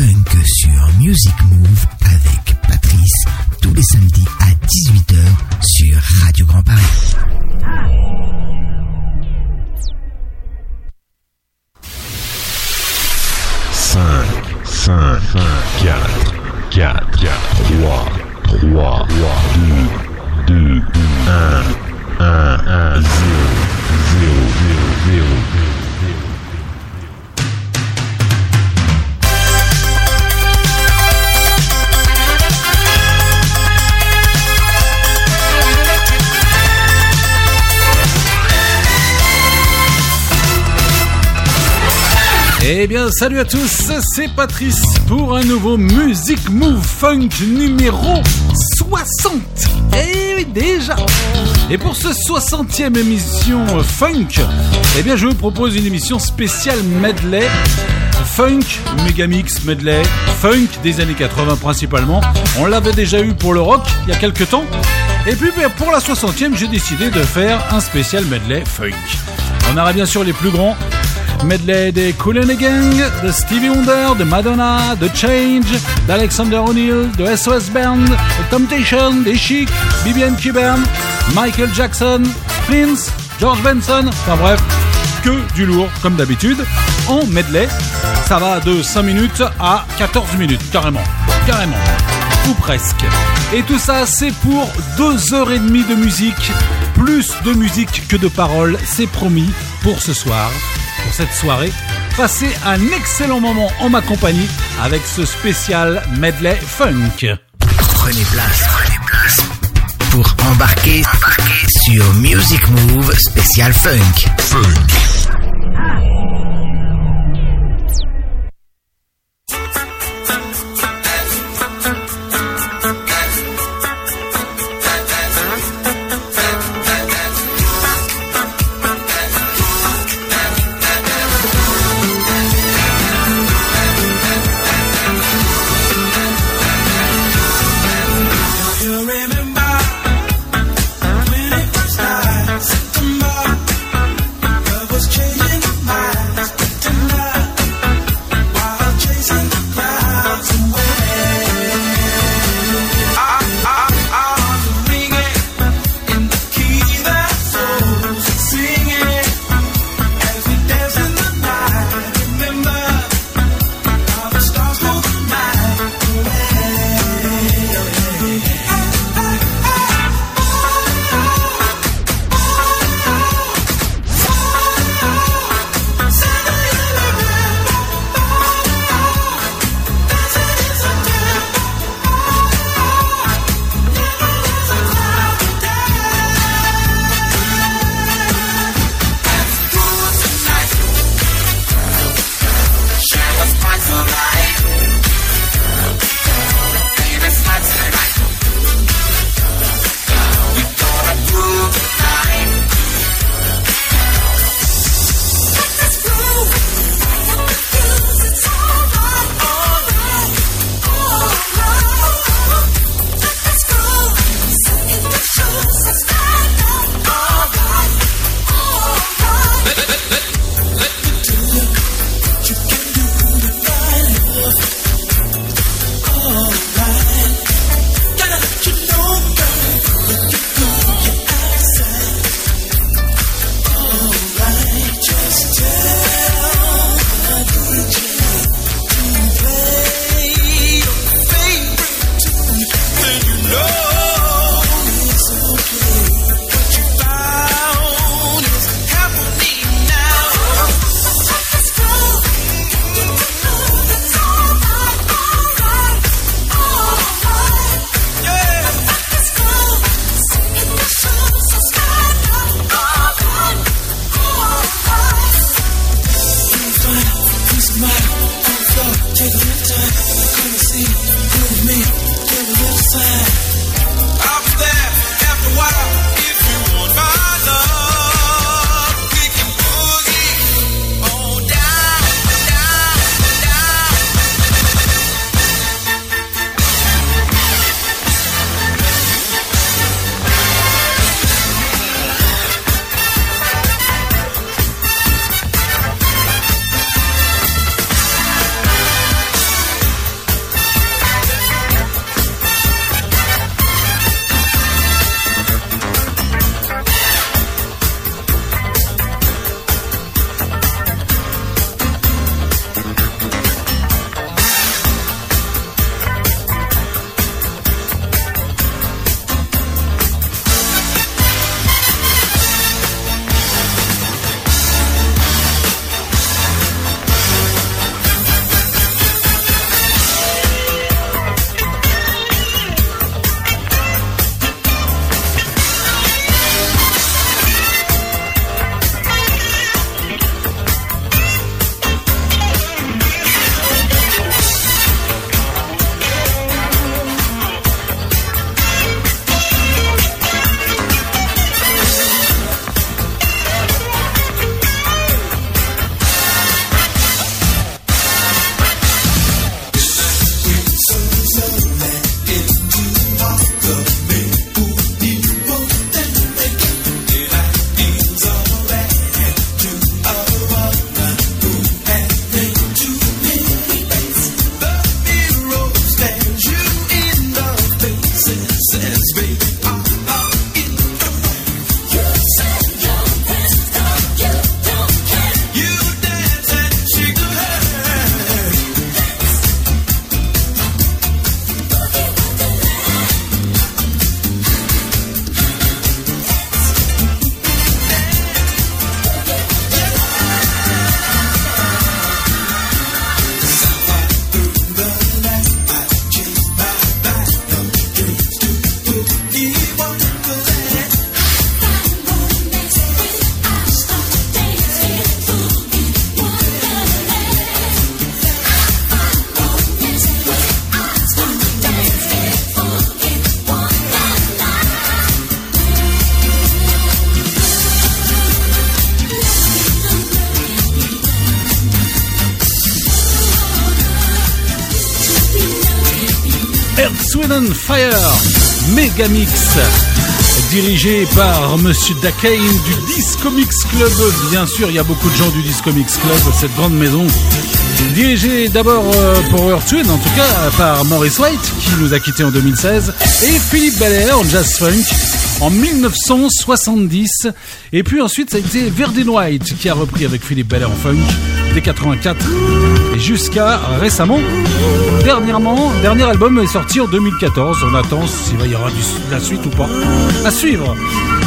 funk sur Music Move salut à tous, c'est Patrice pour un nouveau Music Move Funk numéro 60. Eh oui, déjà Et pour ce 60e émission Funk, eh bien, je vous propose une émission spéciale medley. Funk, Megamix Medley, Funk des années 80 principalement. On l'avait déjà eu pour le rock il y a quelques temps. Et puis ben, pour la 60e, j'ai décidé de faire un spécial medley Funk. On aura bien sûr les plus grands, medley des Cool and the Gang, de Stevie Wonder, de Madonna, de Change, d'Alexander O'Neill, de SOS Band, de Temptation, des Chic, Bibian Kibern, Michael Jackson, Prince, George Benson, enfin bref, que du lourd comme d'habitude. En medley, ça va de 5 minutes à 14 minutes, carrément, carrément, ou presque. Et tout ça, c'est pour 2h30 de musique, plus de musique que de paroles, c'est promis pour ce soir pour cette soirée. Passez un excellent moment en ma compagnie avec ce spécial medley funk. Prenez place, prenez place pour embarquer, embarquer sur Music Move spécial funk. Funk. Dirigé par Monsieur Dakane du Disco Mix Club. Bien sûr, il y a beaucoup de gens du Disco Mix Club, cette grande maison. Dirigé d'abord euh, pour Earth Twin, en tout cas par Maurice White, qui nous a quittés en 2016, et Philippe Belair en jazz funk en 1970. Et puis ensuite, ça a été Verdine White qui a repris avec Philippe Belair en funk dès 84 et jusqu'à récemment. Dernièrement, dernier album est sorti en 2014. On attend s'il va y de la suite ou pas. À suivre.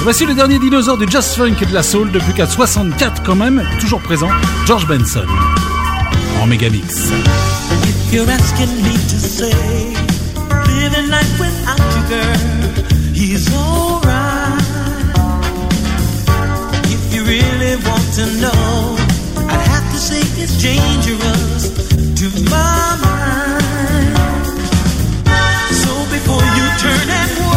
Voici le dernier dinosaure du jazz funk et de la soul depuis 64 quand même, toujours présent, George Benson en Megamix. You're. If you really want to know, turn and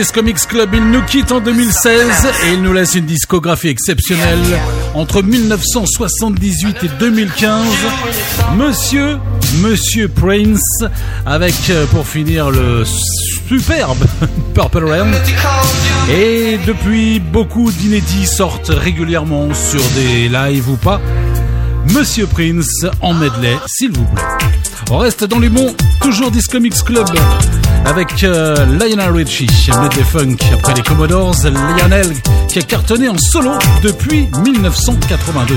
Disco Club, il nous quitte en 2016 et il nous laisse une discographie exceptionnelle entre 1978 et 2015. Monsieur, Monsieur Prince, avec euh, pour finir le superbe Purple Rain. Et depuis, beaucoup d'inédits sortent régulièrement sur des lives ou pas. Monsieur Prince en medley, s'il vous plaît. On reste dans les monts, toujours Disco Mix Club avec euh, Lionel Richie, medley funk après les Commodores, Lionel qui a cartonné en solo depuis 1982.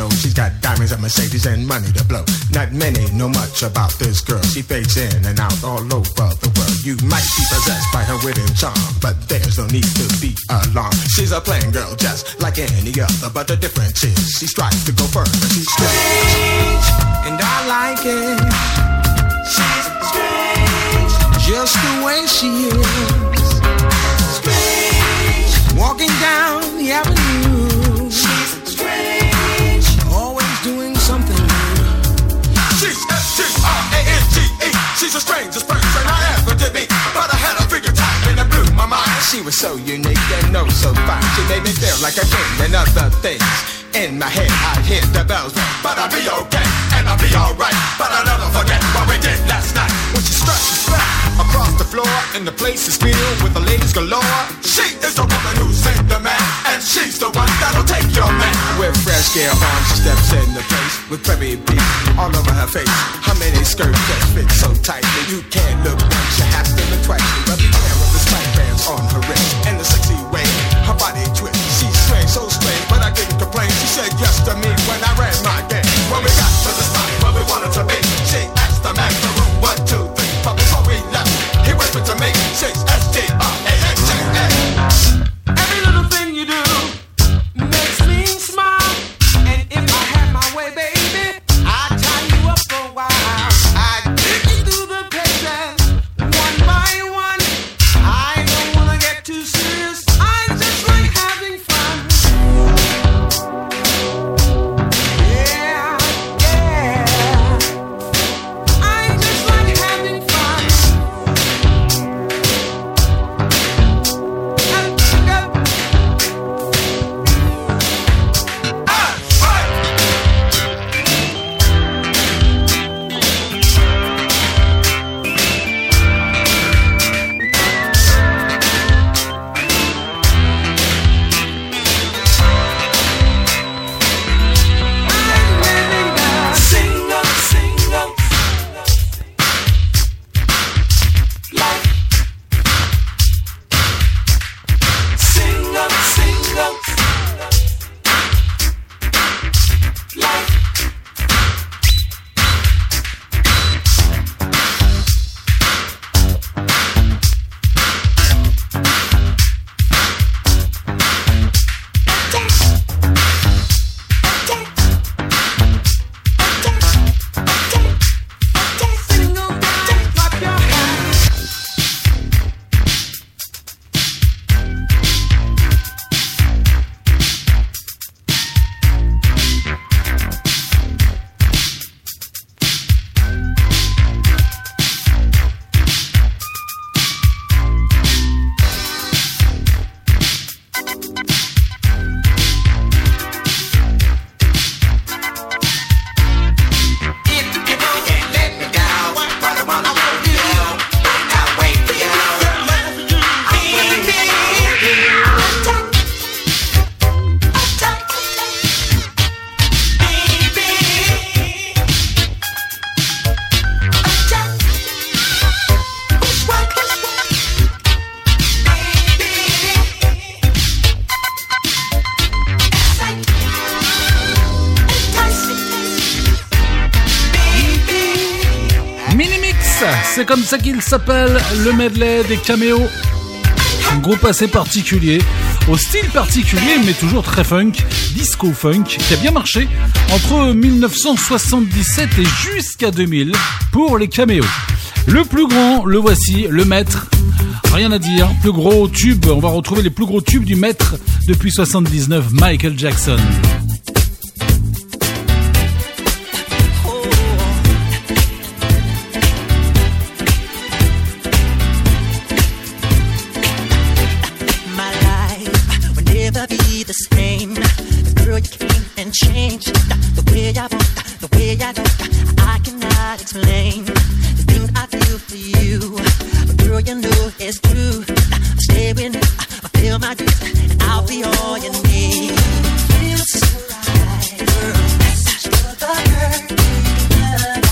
Know, she's got diamonds and Mercedes and money to blow. Not many know much about this girl. She fades in and out all over the world. You might be possessed by her wit and charm, but there's no need to be alarmed. She's a plain girl just like any other, but the difference is she strives to go further. She's strange, and I like it. She's strange, just the way she is. Strange, walking down the avenue. She's a stranger, person I ever did meet. But I had a figure time and it blew my mind. She was so unique and oh so fine. She made me feel like a king and other things. In my head, I hear the bells ring. But I'll be okay and I'll be alright. But I'll never forget what we did last night. When she struck, she struck across the floor and the place is filled with the ladies galore. She is the woman who saved the man, and she's the one that'll take your man. With fresh gear on, she steps in the place with Prairie Beat all over her face. How many skirts that fit so tight that you can't look once, you have to look twice. But beware of the spike bands on her wrist comme ça qu'il s'appelle, le medley des caméos. Un groupe assez particulier, au style particulier mais toujours très funk, disco funk, qui a bien marché entre 1977 et jusqu'à 2000 pour les caméos. Le plus grand, le voici, le maître. Rien à dire, plus gros tube, on va retrouver les plus gros tubes du maître depuis 79, Michael Jackson. can change the way I want, the way I look. I cannot explain the things I feel for you. Girl, you know it's true. Stay with me, feel my dreams, and I'll be all you need. Feels so right, girl. That's the girl.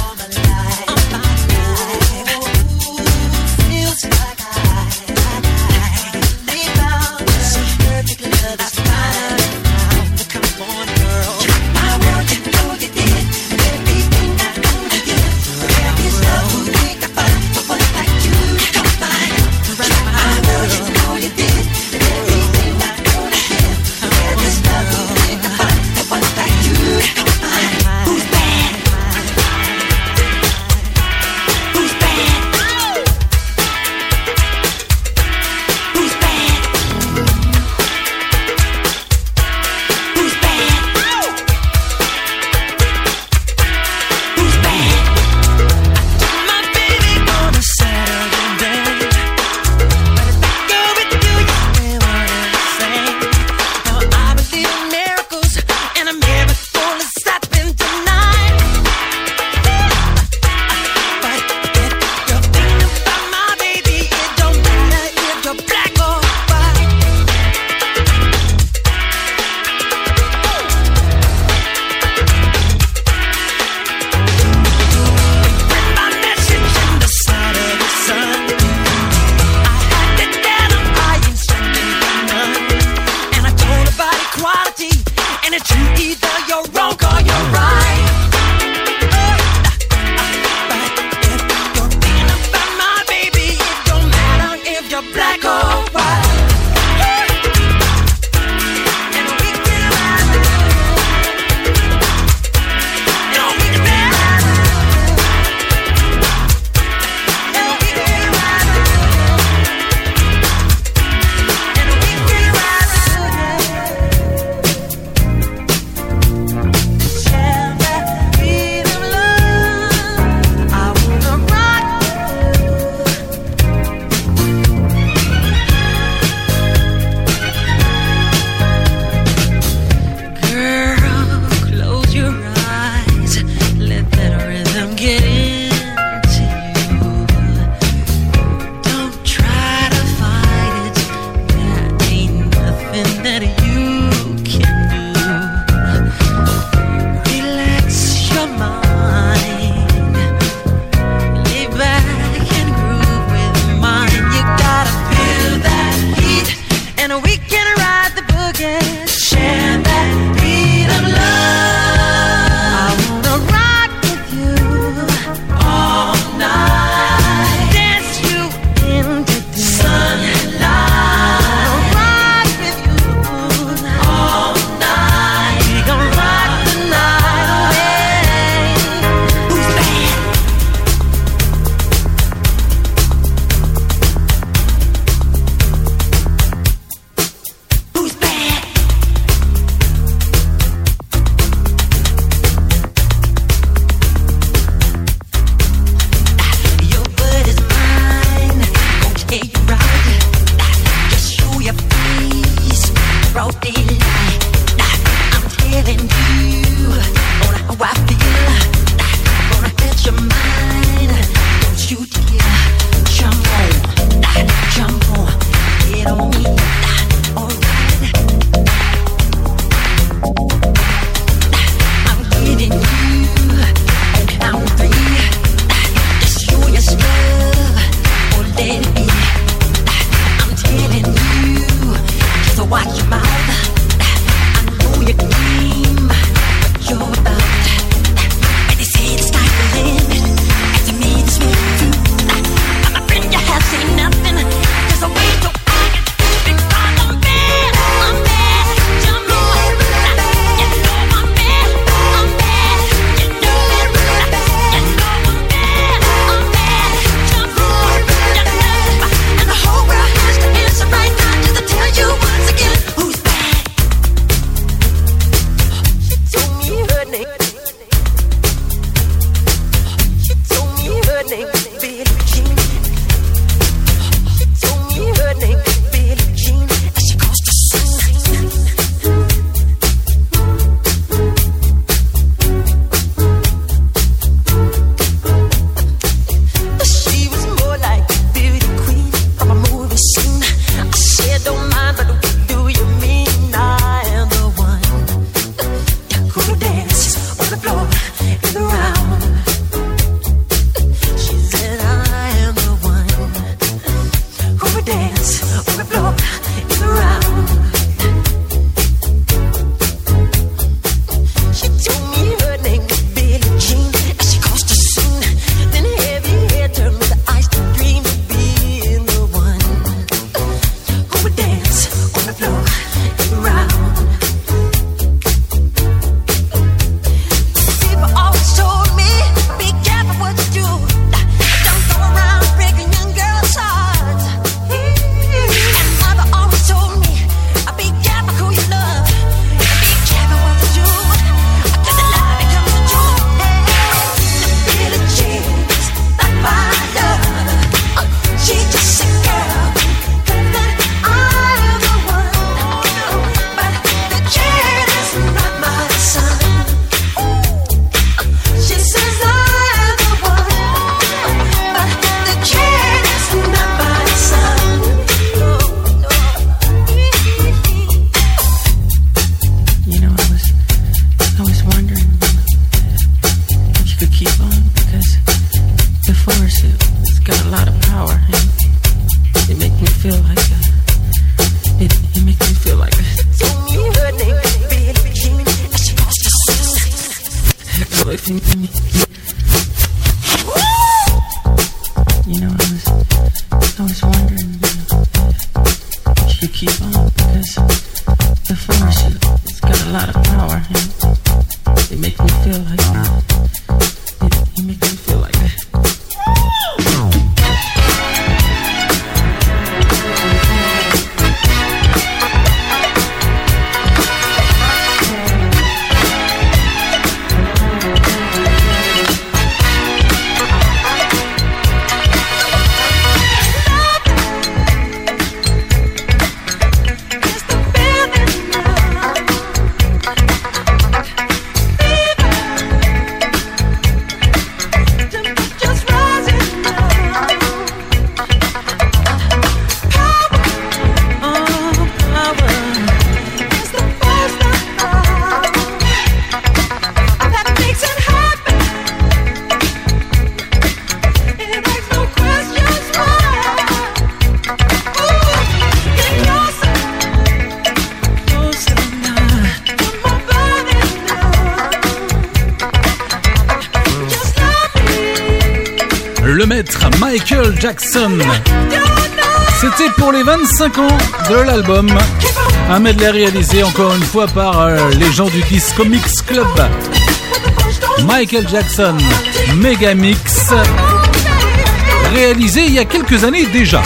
de l'album. Un medley réalisé encore une fois par euh, les gens du Disco Mix Club. Michael Jackson, Megamix, réalisé il y a quelques années déjà.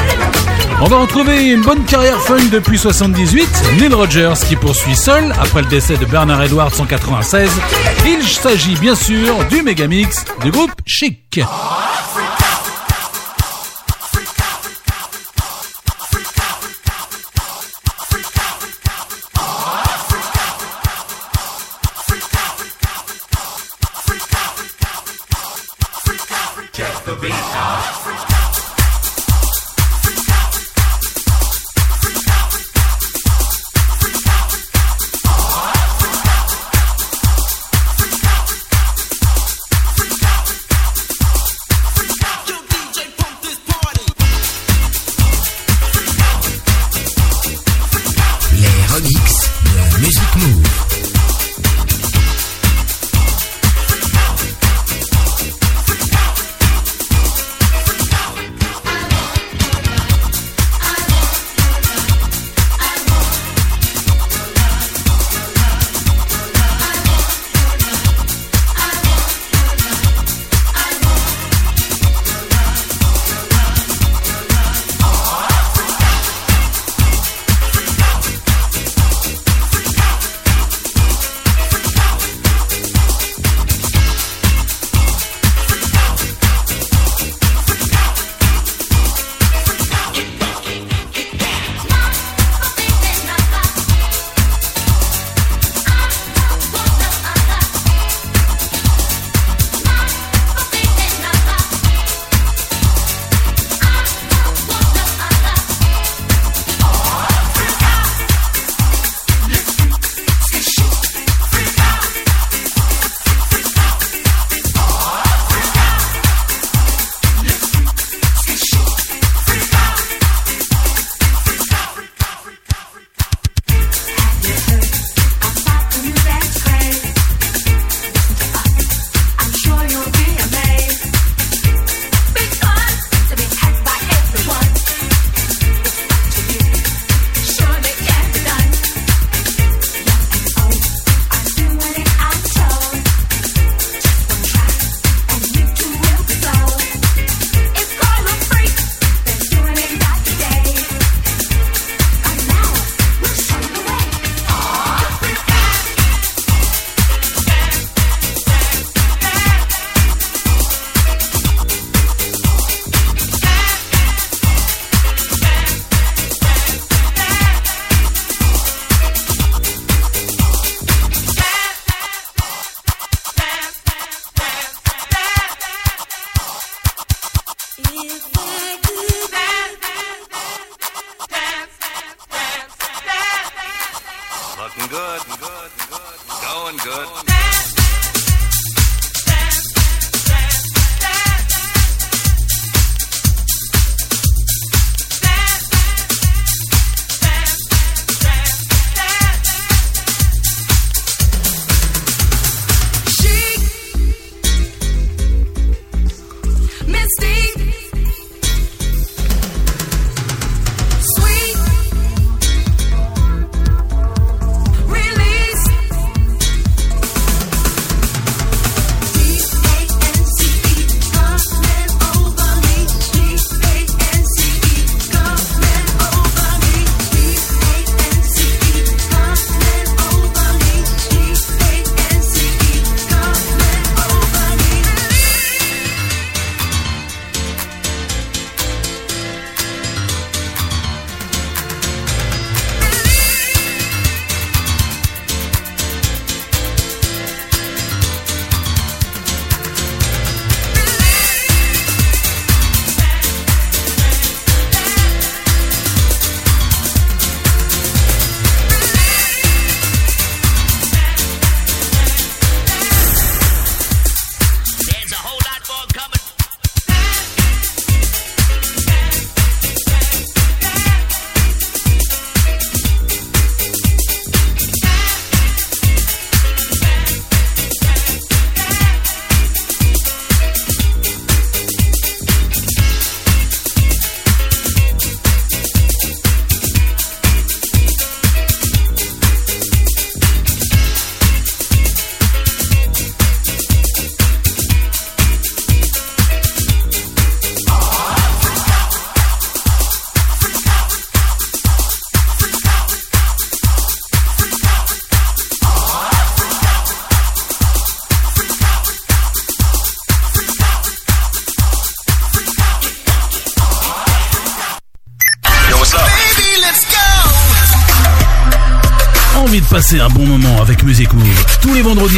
On va retrouver une bonne carrière fun depuis 78. Neil Rogers qui poursuit seul après le décès de Bernard Edwards en 96. Il s'agit bien sûr du Megamix du groupe Chic. Remixes de Music Move.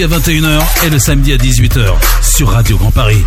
à 21h et le samedi à 18h sur Radio Grand Paris.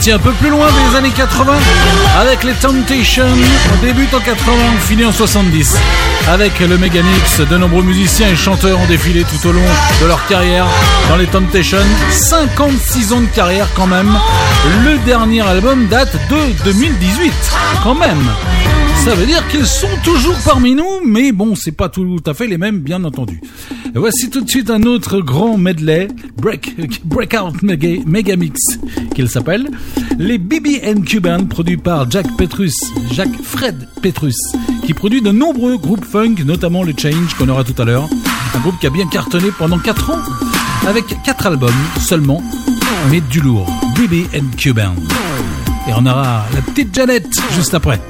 Parti un peu plus loin des années 80 avec les Temptations. On débute en 80, on finit en 70. Avec le Megamix, de nombreux musiciens et chanteurs ont défilé tout au long de leur carrière dans les Temptations. 56 ans de carrière quand même. Le dernier album date de 2018 quand même. Ça veut dire qu'ils sont toujours parmi nous, mais bon, c'est pas tout à fait les mêmes, bien entendu. Voici tout de suite un autre grand medley, Break, Breakout Mega, Megamix, qu'il s'appelle. Les BB Cuban, produit par Jack Petrus, Jack Fred Petrus, qui produit de nombreux groupes funk, notamment le Change qu'on aura tout à l'heure. Un groupe qui a bien cartonné pendant 4 ans, avec 4 albums seulement, mais du lourd. BB Cuban. Et on aura la petite Janet juste après.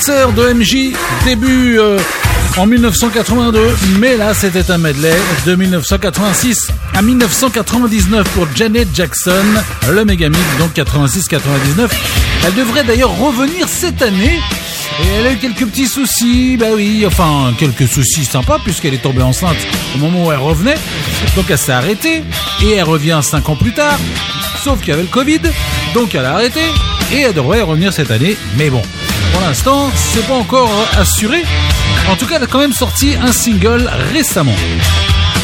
Blitzer de MJ, début euh, en 1982, mais là c'était un medley de 1986 à 1999 pour Janet Jackson, le Megamix, donc 86-99. Elle devrait d'ailleurs revenir cette année. Et elle a eu quelques petits soucis, bah oui, enfin quelques soucis sympas puisqu'elle est tombée enceinte au moment où elle revenait. Donc elle s'est arrêtée et elle revient 5 ans plus tard. Sauf qu'il y avait le Covid, donc elle a arrêté et elle devrait revenir cette année. Mais bon, pour l'instant, c'est pas encore assuré. En tout cas, elle a quand même sorti un single récemment.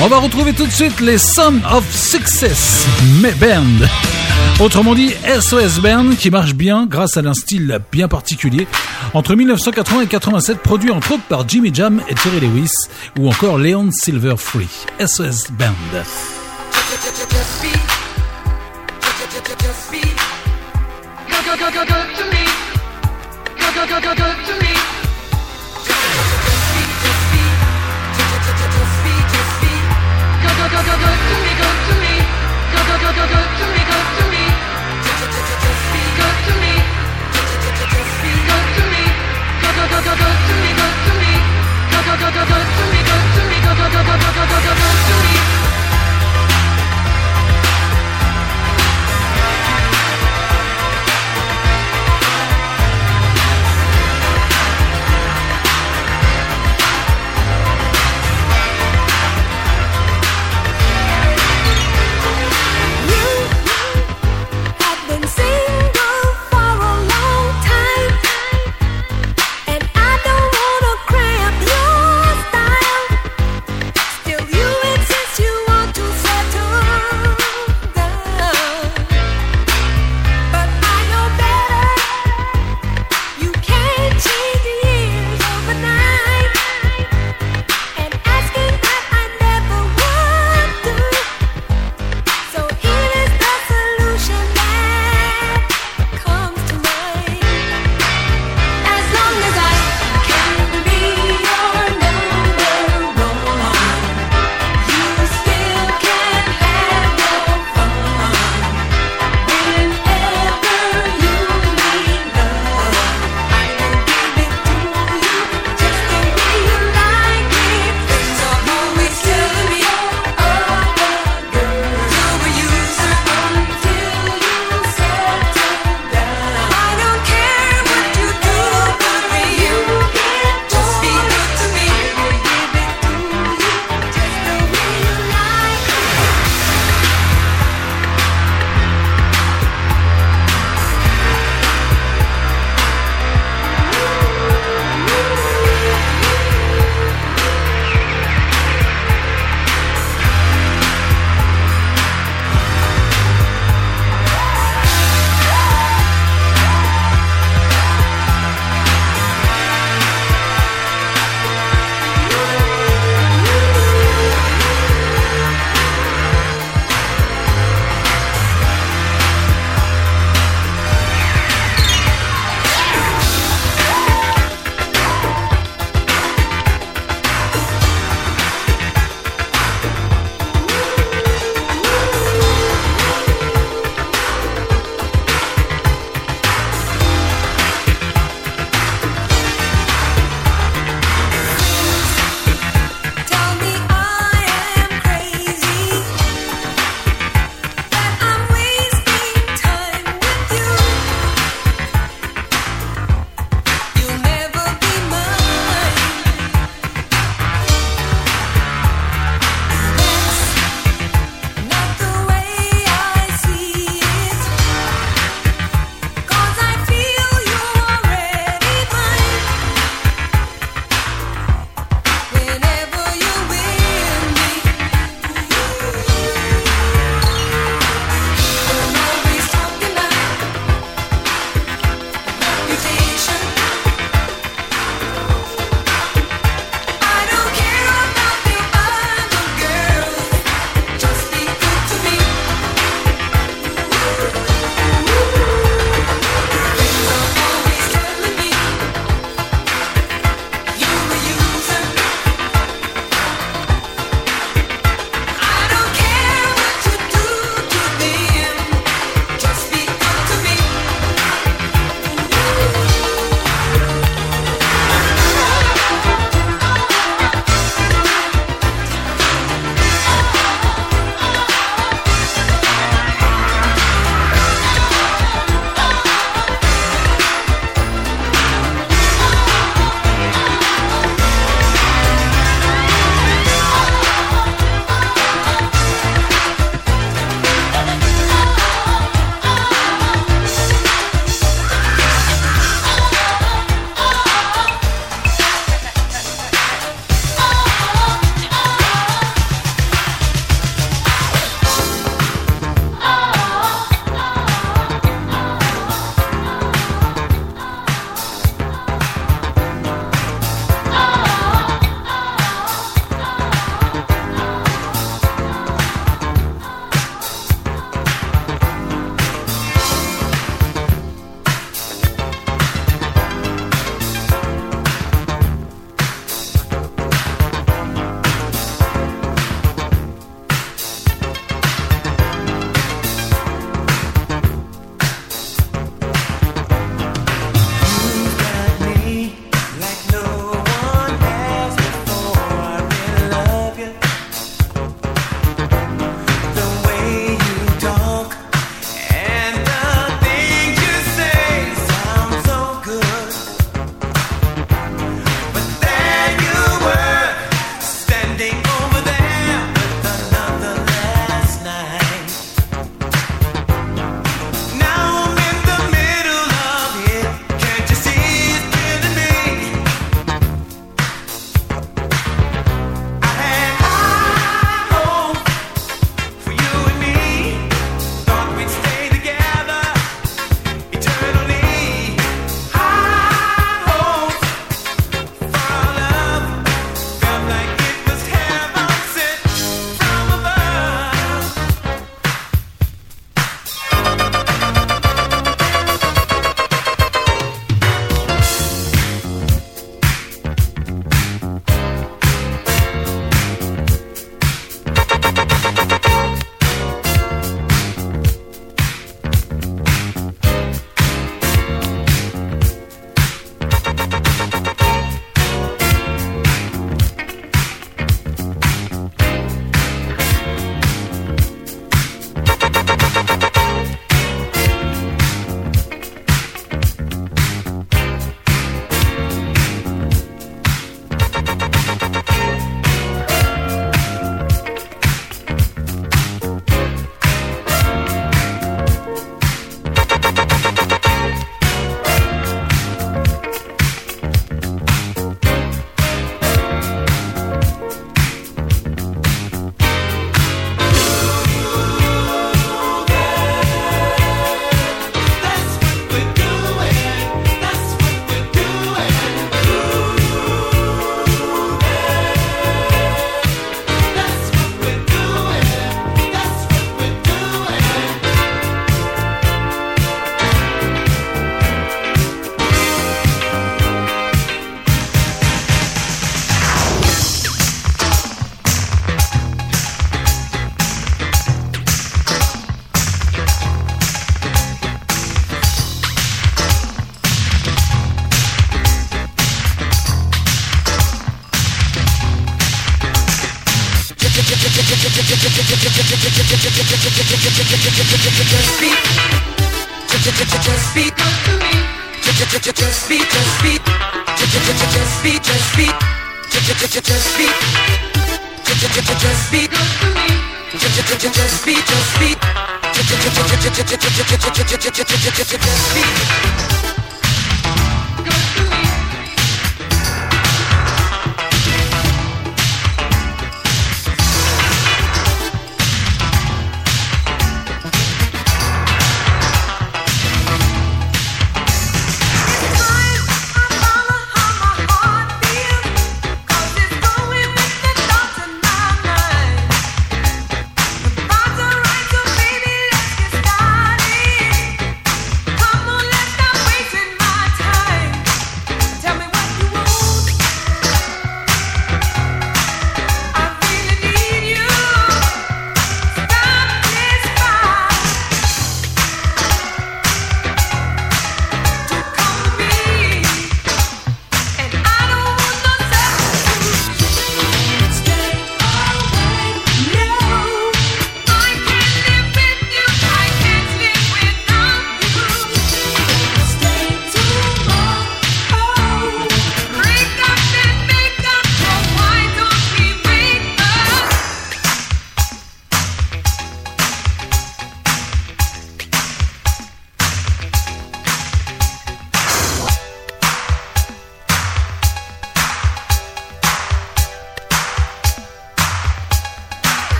On va retrouver tout de suite les Son of Success mais Band. Autrement dit, SOS Band qui marche bien grâce à un style bien particulier. Entre 1980 et 87, produit entre autres par Jimmy Jam et Terry Lewis ou encore Leon Silver Free. SOS Band. Go, to me, go to me. Go, to me, go to me. Go to me. Go to me. Go to me,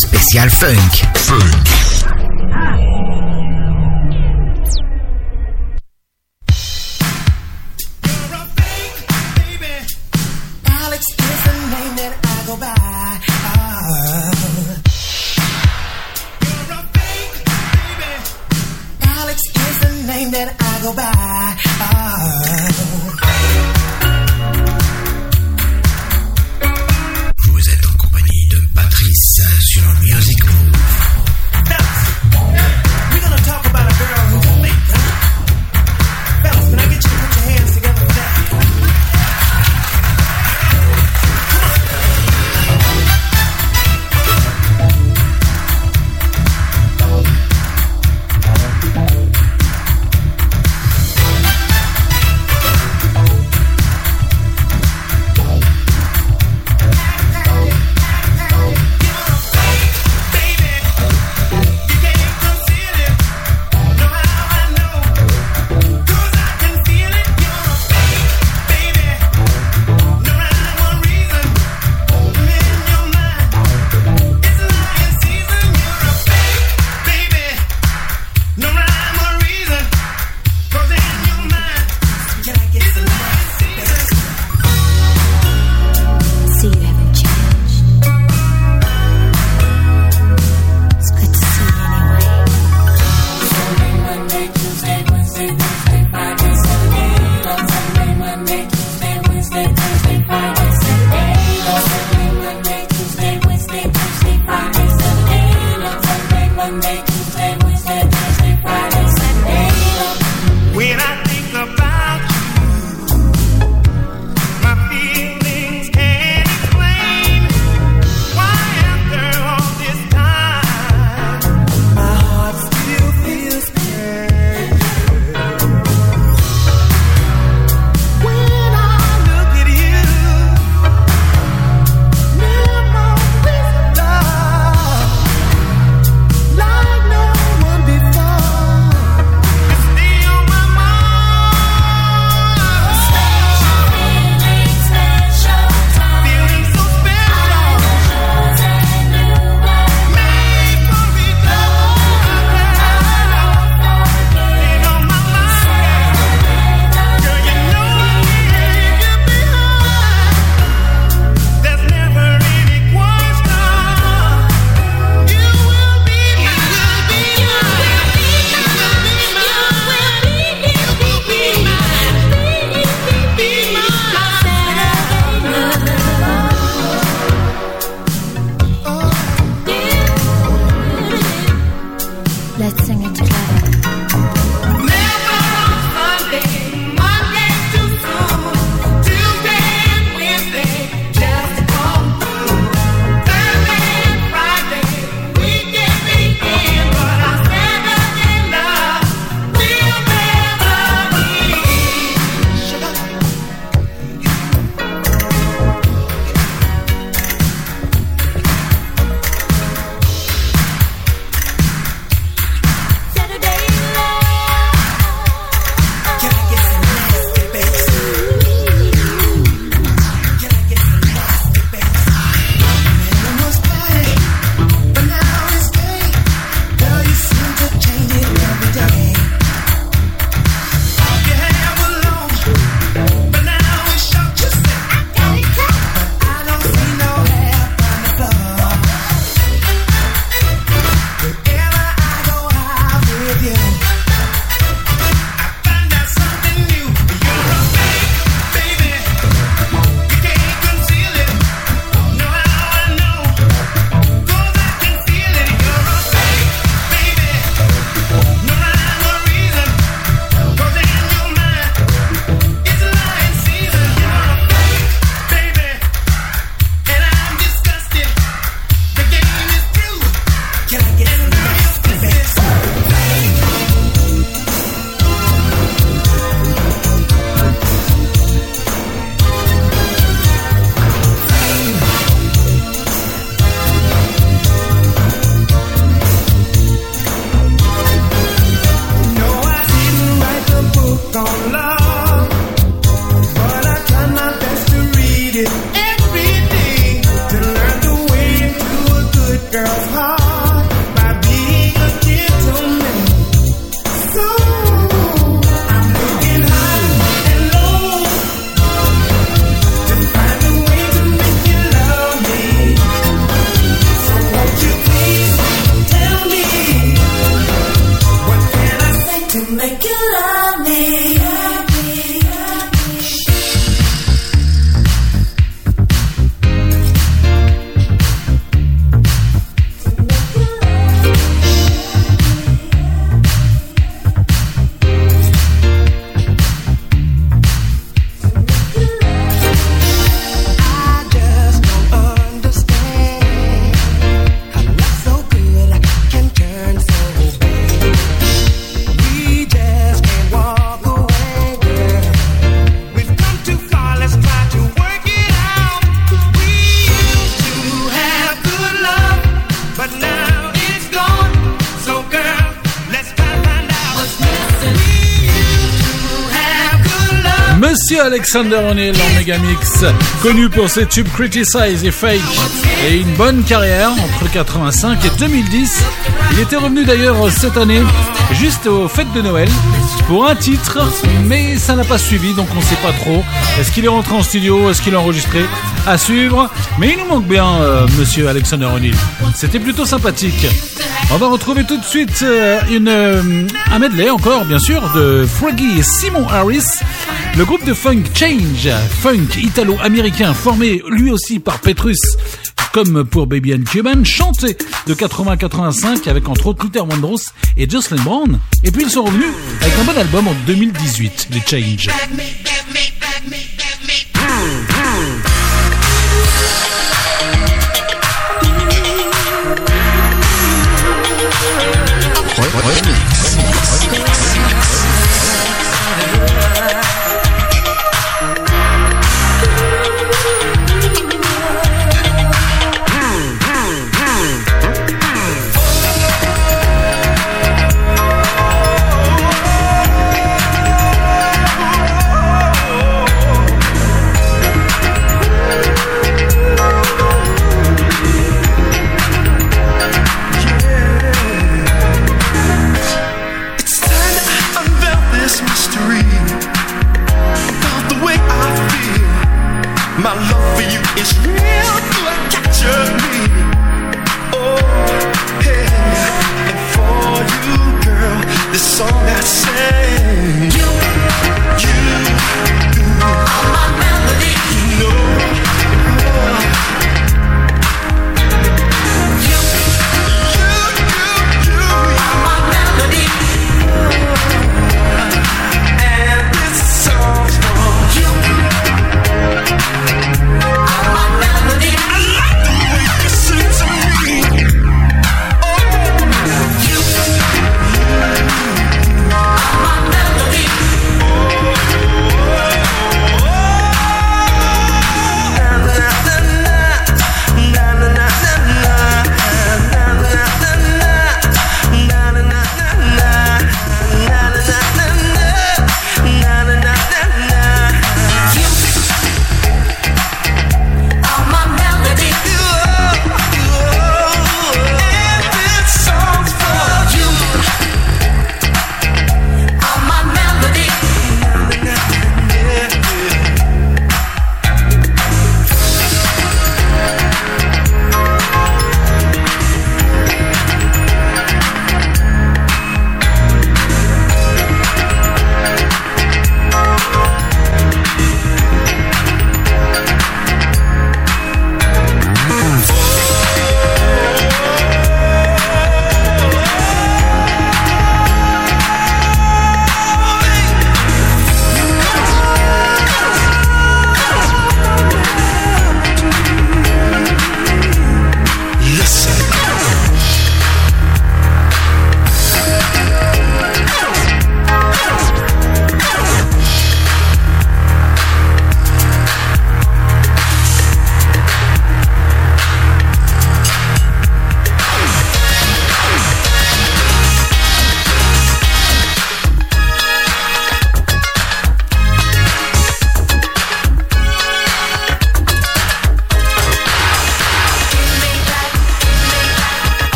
spécial Funk. Alexander O'Neill en Megamix, connu pour ses tubes Criticize et Fake, et une bonne carrière entre 85 et 2010. Il était revenu d'ailleurs cette année, juste aux fêtes de Noël, pour un titre, mais ça n'a pas suivi, donc on ne sait pas trop. Est-ce qu'il est rentré en studio? Est-ce qu'il a enregistré? À suivre. Mais il nous manque bien, euh, Monsieur Alexander O'Neill. C'était plutôt sympathique. On va retrouver tout de suite euh, une, euh, un medley encore, bien sûr, de Froggy et Simon Harris. Le groupe de funk Change, funk italo-américain, formé lui aussi par Petrus, comme pour Baby and Cuban, chanté de 80-85 avec entre autres Luther Vandross et Jocelyn Brown. Et puis ils sont revenus avec un bon album en 2018, les Change.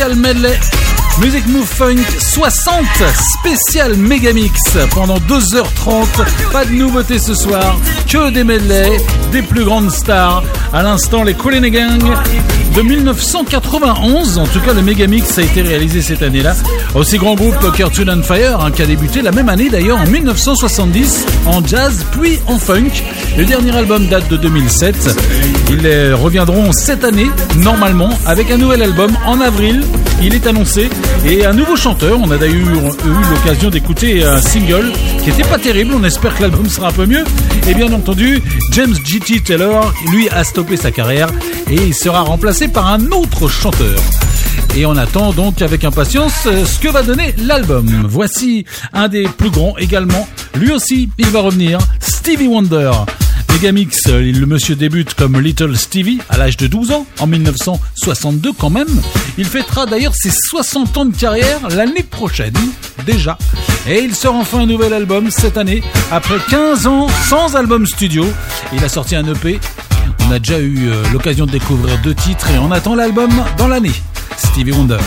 Spécial medley. Music Move Funk 60 spécial Megamix pendant 2h30. Pas de nouveautés ce soir, que des medley, des plus grandes stars. À l'instant, les Cool and Gang de 1991. En tout cas, le Megamix a été réalisé cette année-là. Aussi grand groupe Cartoon on Fire, hein, qui a débuté la même année d'ailleurs en 1970 en jazz puis en funk. Le dernier album date de 2007. Ils reviendront cette année, normalement, avec un nouvel album en avril. Il est annoncé. Et un nouveau chanteur. On a d'ailleurs eu, l'occasion d'écouter un single qui était pas terrible. On espère que l'album sera un peu mieux. Et bien entendu, James G.T. Taylor, lui, a stoppé sa carrière et il sera remplacé par un autre chanteur. Et on attend donc avec impatience euh, ce que va donner l'album. Voici un des plus grands également. Lui aussi, il va revenir. Stevie Wonder. Megamix, euh, le monsieur débute comme Little Stevie à l'âge de 12 ans, en 1962 quand même. Il fêtera d'ailleurs ses 60 ans de carrière l'année prochaine, déjà. Et il sort enfin un nouvel album cette année, après 15 ans sans album studio. Il a sorti un EP. On a déjà eu euh, l'occasion de découvrir deux titres et on attend l'album dans l'année. Stevie Wonder.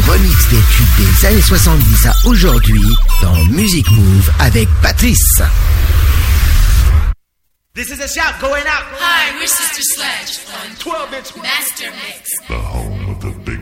Remix des tubes des années 70 à aujourd'hui dans Music Move avec Patrice. This is a shout going out. Hi, we're Sister Sledge on 12 inch Master Mix. The home of the big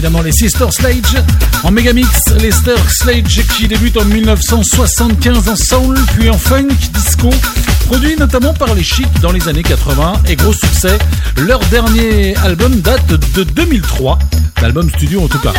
évidemment les Sister Sledge. En Megamix, les Sister Sledge qui débutent en 1975 en soul, puis en funk, disco, produit notamment par les Chics dans les années 80 et gros succès. Leur dernier album date de 2003, l'album studio en tout cas.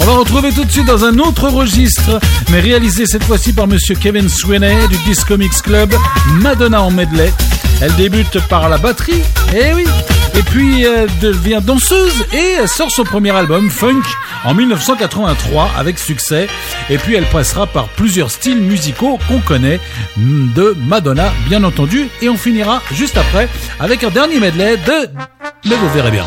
On va retrouver tout de suite dans un autre registre, mais réalisé cette fois-ci par monsieur Kevin Sweeney du Discomics Club, Madonna en medley. Elle débute par la batterie, et oui, et puis euh, devient danseuse et sort son premier album, Funk, en 1983 avec succès. Et puis elle passera par plusieurs styles musicaux qu'on connaît, hum, de Madonna bien entendu, et on finira juste après avec un dernier medley de... Mais vous verrez bien.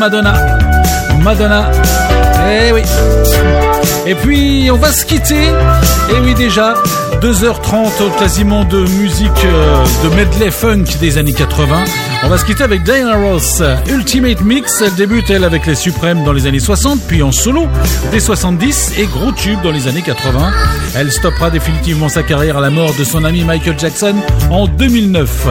Madonna. Madonna. Eh oui. Et puis on va se quitter. Et oui déjà, 2h30 quasiment de musique euh, de medley funk des années 80. On va se quitter avec Diana Ross, Ultimate Mix. Elle débute elle avec les Suprêmes dans les années 60, puis en solo dès 70 et gros tube dans les années 80. Elle stoppera définitivement sa carrière à la mort de son ami Michael Jackson en 2009.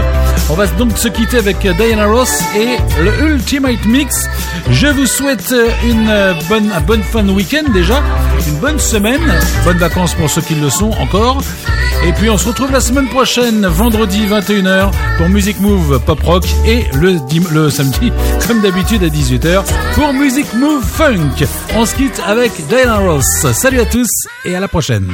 On va donc se quitter avec Diana Ross et le Ultimate Mix. Je vous souhaite une bonne, un bonne fin de week-end déjà, une bonne semaine, bonnes vacances pour ceux qui le sont encore. Et puis on se retrouve la semaine prochaine, vendredi 21h pour Music Move Pop Rock et le, le samedi, comme d'habitude à 18h, pour Music Move Funk. On se quitte avec Diana Ross. Salut à tous et à la prochaine.